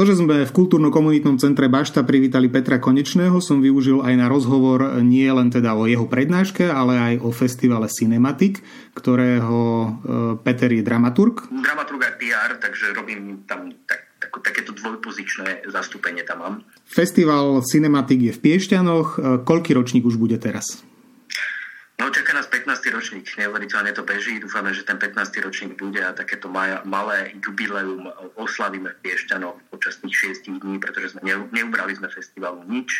To, že sme v kultúrno-komunitnom centre Bašta privítali Petra Konečného, som využil aj na rozhovor nie len teda o jeho prednáške, ale aj o festivale Cinematic, ktorého e, Peter je dramaturg. Dramaturg aj PR, takže robím tam tak, tak, takéto dvojpozičné zastúpenie tam mám. Festival Cinematic je v Piešťanoch. E, koľký ročník už bude teraz? No čaká nás 15. ročník, neuveriteľne to beží, dúfame, že ten 15. ročník bude a takéto malé jubileum oslavíme v Piešťanoch počas tých 6 dní, pretože sme neubrali sme festivalu nič.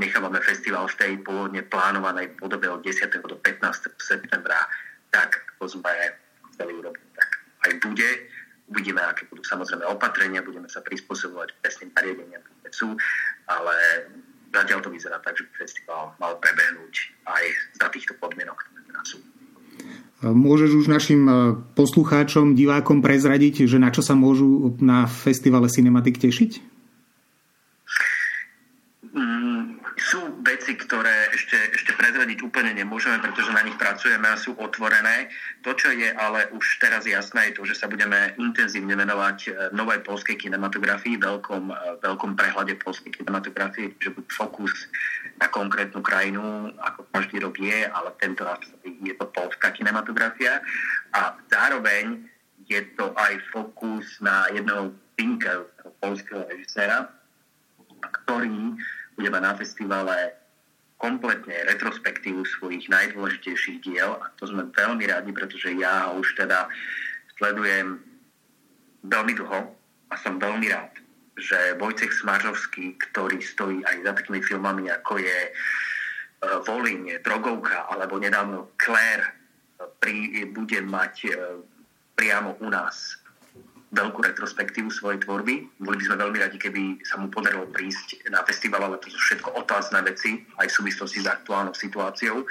Nechávame festival v tej pôvodne plánovanej podobe od 10. do 15. septembra, tak ako sme chceli urobiť, tak aj bude. Uvidíme, aké budú samozrejme opatrenia, budeme sa prispôsobovať presným nariadeniam, ktoré sú, ale zatiaľ to vyzerá tak, že festival mal prebehnúť aj za týchto podmienok, ktoré. Môžeš už našim e, poslucháčom, divákom prezradiť, že na čo sa môžu na festivale Cinematic tešiť? Mm, sú veci, ktoré ešte, ešte prezradiť úplne nemôžeme, pretože na nich pracujeme a sú otvorené. To, čo je ale už teraz jasné, je to, že sa budeme intenzívne venovať e, novej polskej kinematografii, veľkom, e, veľkom prehľade polskej kinematografie, že bude fokus na konkrétnu krajinu, ako každý rok je, ale tento raz je to polská kinematografia. A zároveň je to aj fokus na jedného pinka polského režiséra, ktorý bude mať na festivale kompletne retrospektívu svojich najdôležitejších diel a to sme veľmi radi, pretože ja už teda sledujem veľmi dlho a som veľmi rád, že Vojcech Smažovský, ktorý stojí aj za takými filmami, ako je uh, Volín, Drogovka alebo nedávno Claire, uh, pri, bude mať uh, priamo u nás veľkú retrospektívu svojej tvorby. Boli by sme veľmi radi, keby sa mu podarilo prísť na festival, ale to sú všetko otázne veci, aj v súvislosti s aktuálnou situáciou.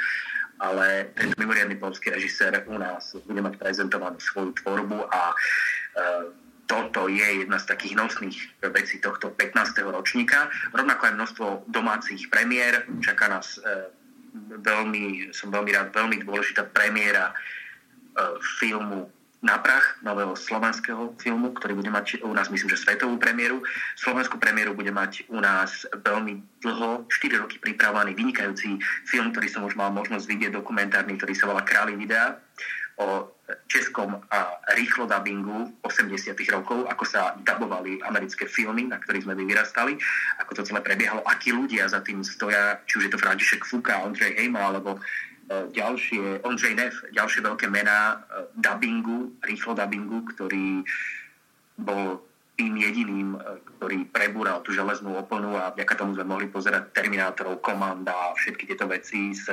Ale tento mimoriadný polský režisér u nás bude mať prezentovanú svoju tvorbu a e, toto je jedna z takých nosných vecí tohto 15. ročníka. Rovnako aj množstvo domácich premiér. Čaká nás e, veľmi, som veľmi rád, veľmi dôležitá premiéra e, filmu na prach nového slovenského filmu, ktorý bude mať u nás, myslím, že svetovú premiéru. Slovenskú premiéru bude mať u nás veľmi dlho, 4 roky pripravovaný vynikajúci film, ktorý som už mal možnosť vidieť, dokumentárny, ktorý sa volá Králi videa o českom rýchlo dubbingu 80 rokov, ako sa dabovali americké filmy, na ktorých sme vyrastali, ako to celé prebiehalo, akí ľudia za tým stoja, či už je to František Fuka, Ondřej Hejma, alebo E, ďalšie, Ondřej Nev, ďalšie veľké mená e, dubbingu, rýchlo dubbingu, ktorý bol tým jediným, e, ktorý prebúral tú železnú oponu a vďaka tomu sme mohli pozerať Terminátorov, Komanda a všetky tieto veci s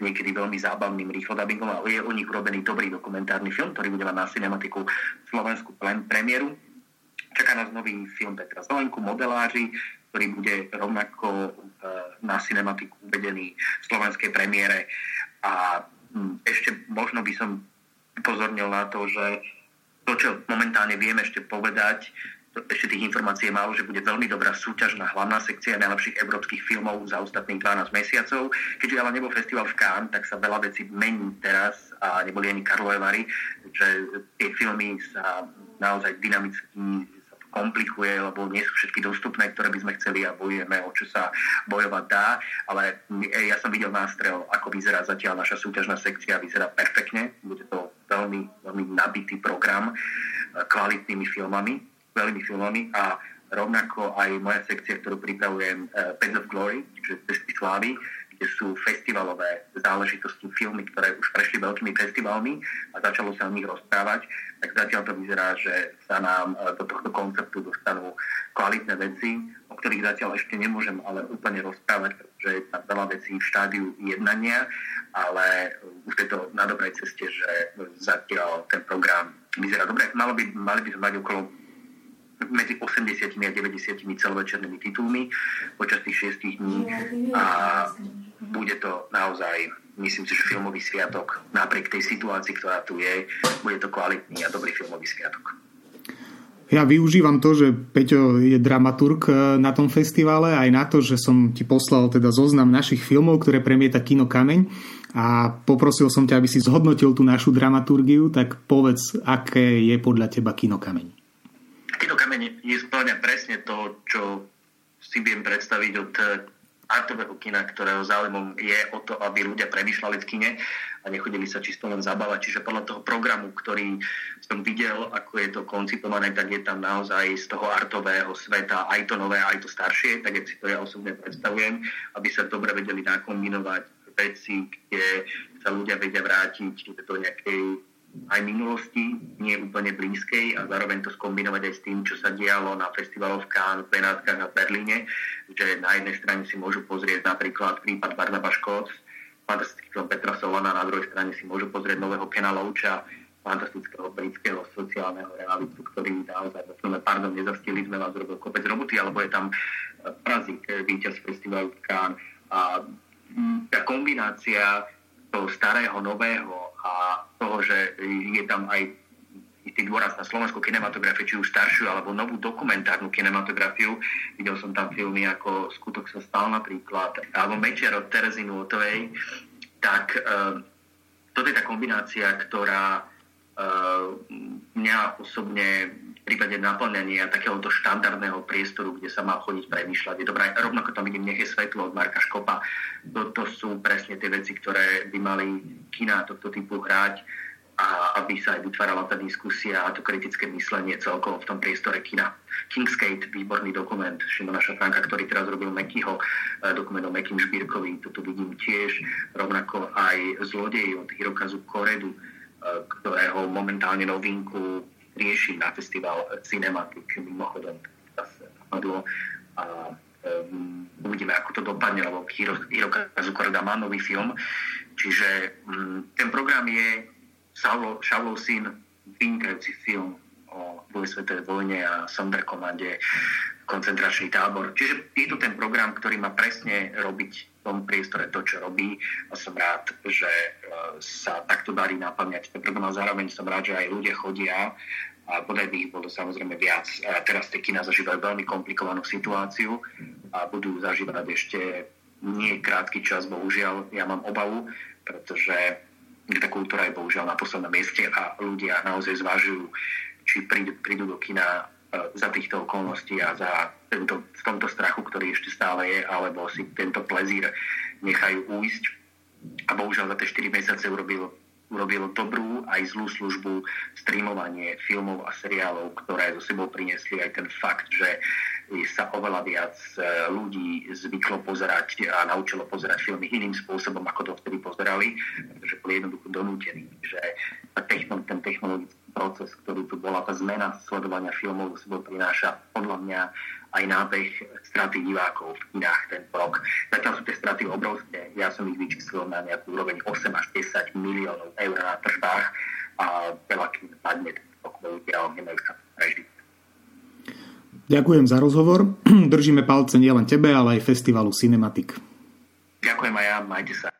niekedy veľmi zábavným rýchlodubbingom a je o nich urobený dobrý dokumentárny film, ktorý bude mať na cinematiku Slovensku premiéru. Čaká nás nový film Petra Zelenku, Modeláři, ktorý bude rovnako na cinematiku uvedený v slovenskej premiére. A hm, ešte možno by som upozornil na to, že to, čo momentálne vieme ešte povedať, ešte tých informácií je málo, že bude veľmi dobrá súťažná hlavná sekcia najlepších európskych filmov za ostatných 12 mesiacov. Keďže ale nebol festival v Cannes, tak sa veľa vecí mení teraz a neboli ani Karlové Vary, že tie filmy sa naozaj dynamicky komplikuje, lebo nie sú všetky dostupné, ktoré by sme chceli a bojujeme, o čo sa bojovať dá. Ale ja som videl nástrel, ako vyzerá zatiaľ naša súťažná sekcia, vyzerá perfektne. Bude to veľmi, veľmi nabitý program kvalitnými filmami, veľmi filmami a rovnako aj moja sekcia, ktorú pripravujem, uh, Pets of Glory, čiže Cesty slávy, kde sú festivalové záležitosti, filmy, ktoré už prešli veľkými festivalmi a začalo sa o nich rozprávať, tak zatiaľ to vyzerá, že sa nám e, do tohto konceptu dostanú kvalitné veci, o ktorých zatiaľ ešte nemôžem ale úplne rozprávať, pretože je tam veľa vecí v štádiu jednania, ale už je to na dobrej ceste, že zatiaľ ten program vyzerá dobre. Malo by, mali by sme mať okolo medzi 80 a 90 celovečernými titulmi počas tých 6 dní a bude to naozaj, myslím si, že filmový sviatok napriek tej situácii, ktorá tu je, bude to kvalitný a dobrý filmový sviatok. Ja využívam to, že Peťo je dramaturg e, na tom festivale, aj na to, že som ti poslal teda zoznam našich filmov, ktoré premieta Kino Kameň a poprosil som ťa, aby si zhodnotil tú našu dramaturgiu, tak povedz, aké je podľa teba Kino Kameň. Tieto kamene je splňa presne to, čo si viem predstaviť od artového kina, ktorého záujmom je o to, aby ľudia premýšľali v kine a nechodili sa čisto len zabávať. Čiže podľa toho programu, ktorý som videl, ako je to koncipované, tak je tam naozaj z toho artového sveta aj to nové, aj to staršie, tak jak si to ja osobne predstavujem, aby sa dobre vedeli nakombinovať veci, kde sa ľudia vedia vrátiť do nejakej aj minulosti, nie úplne blízkej a zároveň to skombinovať aj s tým, čo sa dialo na festivaloch v Cannes, Benátkach a Berlíne, že na jednej strane si môžu pozrieť napríklad prípad Barnaba Škoc, fantastický film Petra Solana, na druhej strane si môžu pozrieť nového Kena Louča, fantastického britského sociálneho realitu, ktorý naozaj vo Pardon, nezastili sme vás robil kopec roboty, alebo je tam Prazik, víťaz festivalu Cannes. A mm, tá kombinácia toho starého, nového toho, že je tam aj istý dôraz na slovenskú kinematografiu, či už staršiu alebo novú dokumentárnu kinematografiu. Videl som tam filmy ako Skutok sa stal napríklad, alebo Mečer od Terezy Nuotovej. Tak uh, toto je tá kombinácia, ktorá uh, mňa osobne prípade naplňania takéhoto štandardného priestoru, kde sa má chodiť premýšľať. Je dobré, rovnako tam vidím Nech je svetlo od Marka Škopa. Toto sú presne tie veci, ktoré by mali kina tohto typu hrať a aby sa aj vytvárala tá diskusia a to kritické myslenie celkovo v tom priestore kina. Kingsgate, výborný dokument Šimona Šafránka, ktorý teraz robil Mekyho, eh, dokument o Mekým Šbírkovi, toto vidím tiež, rovnako aj Zlodej od Hirokazu Koredu, eh, ktorého momentálne novinku rieši na festival Cinematic, mimochodom a um, uvidíme, ako to dopadne, lebo Hirokazu Koreda má nový film, čiže um, ten program je Šavlov syn, vynikajúci film druhej svetovej vojne a Sonderkommande, koncentračný tábor. Čiže je to ten program, ktorý má presne robiť v tom priestore to, čo robí a som rád, že e, sa takto darí naplňať ten program a zároveň som rád, že aj ľudia chodia a bodaj by ich bolo samozrejme viac. A teraz tie kina zažívajú veľmi komplikovanú situáciu a budú zažívať ešte nie krátky čas, bohužiaľ. Ja mám obavu, pretože tá kultúra je bohužiaľ na poslednom mieste a ľudia naozaj zvažujú, či prídu, prídu do kina e, za týchto okolností a za tento, v tomto strachu, ktorý ešte stále je, alebo si tento plezír nechajú újsť. A bohužiaľ za tie 4 mesiace urobil, urobil dobrú aj zlú službu streamovanie filmov a seriálov, ktoré zo sebou priniesli aj ten fakt, že sa oveľa viac e, ľudí zvyklo pozerať a naučilo pozerať filmy iným spôsobom, ako to vtedy pozerali, pretože boli jednoducho donútení. Že ten technologický proces, ktorý tu bola, tá zmena sledovania filmov sebou prináša podľa mňa aj nábeh straty divákov v kinách ten rok. Zatiaľ sú tie straty obrovské. Ja som ich vyčíslil na nejakú úroveň 8 až 10 miliónov eur na tržbách a veľa kým padne ten rok, ľudia nemajú sa prežiť. Ďakujem za rozhovor. Držíme palce nielen tebe, ale aj festivalu Cinematic. Ďakujem aj ja, majte sa.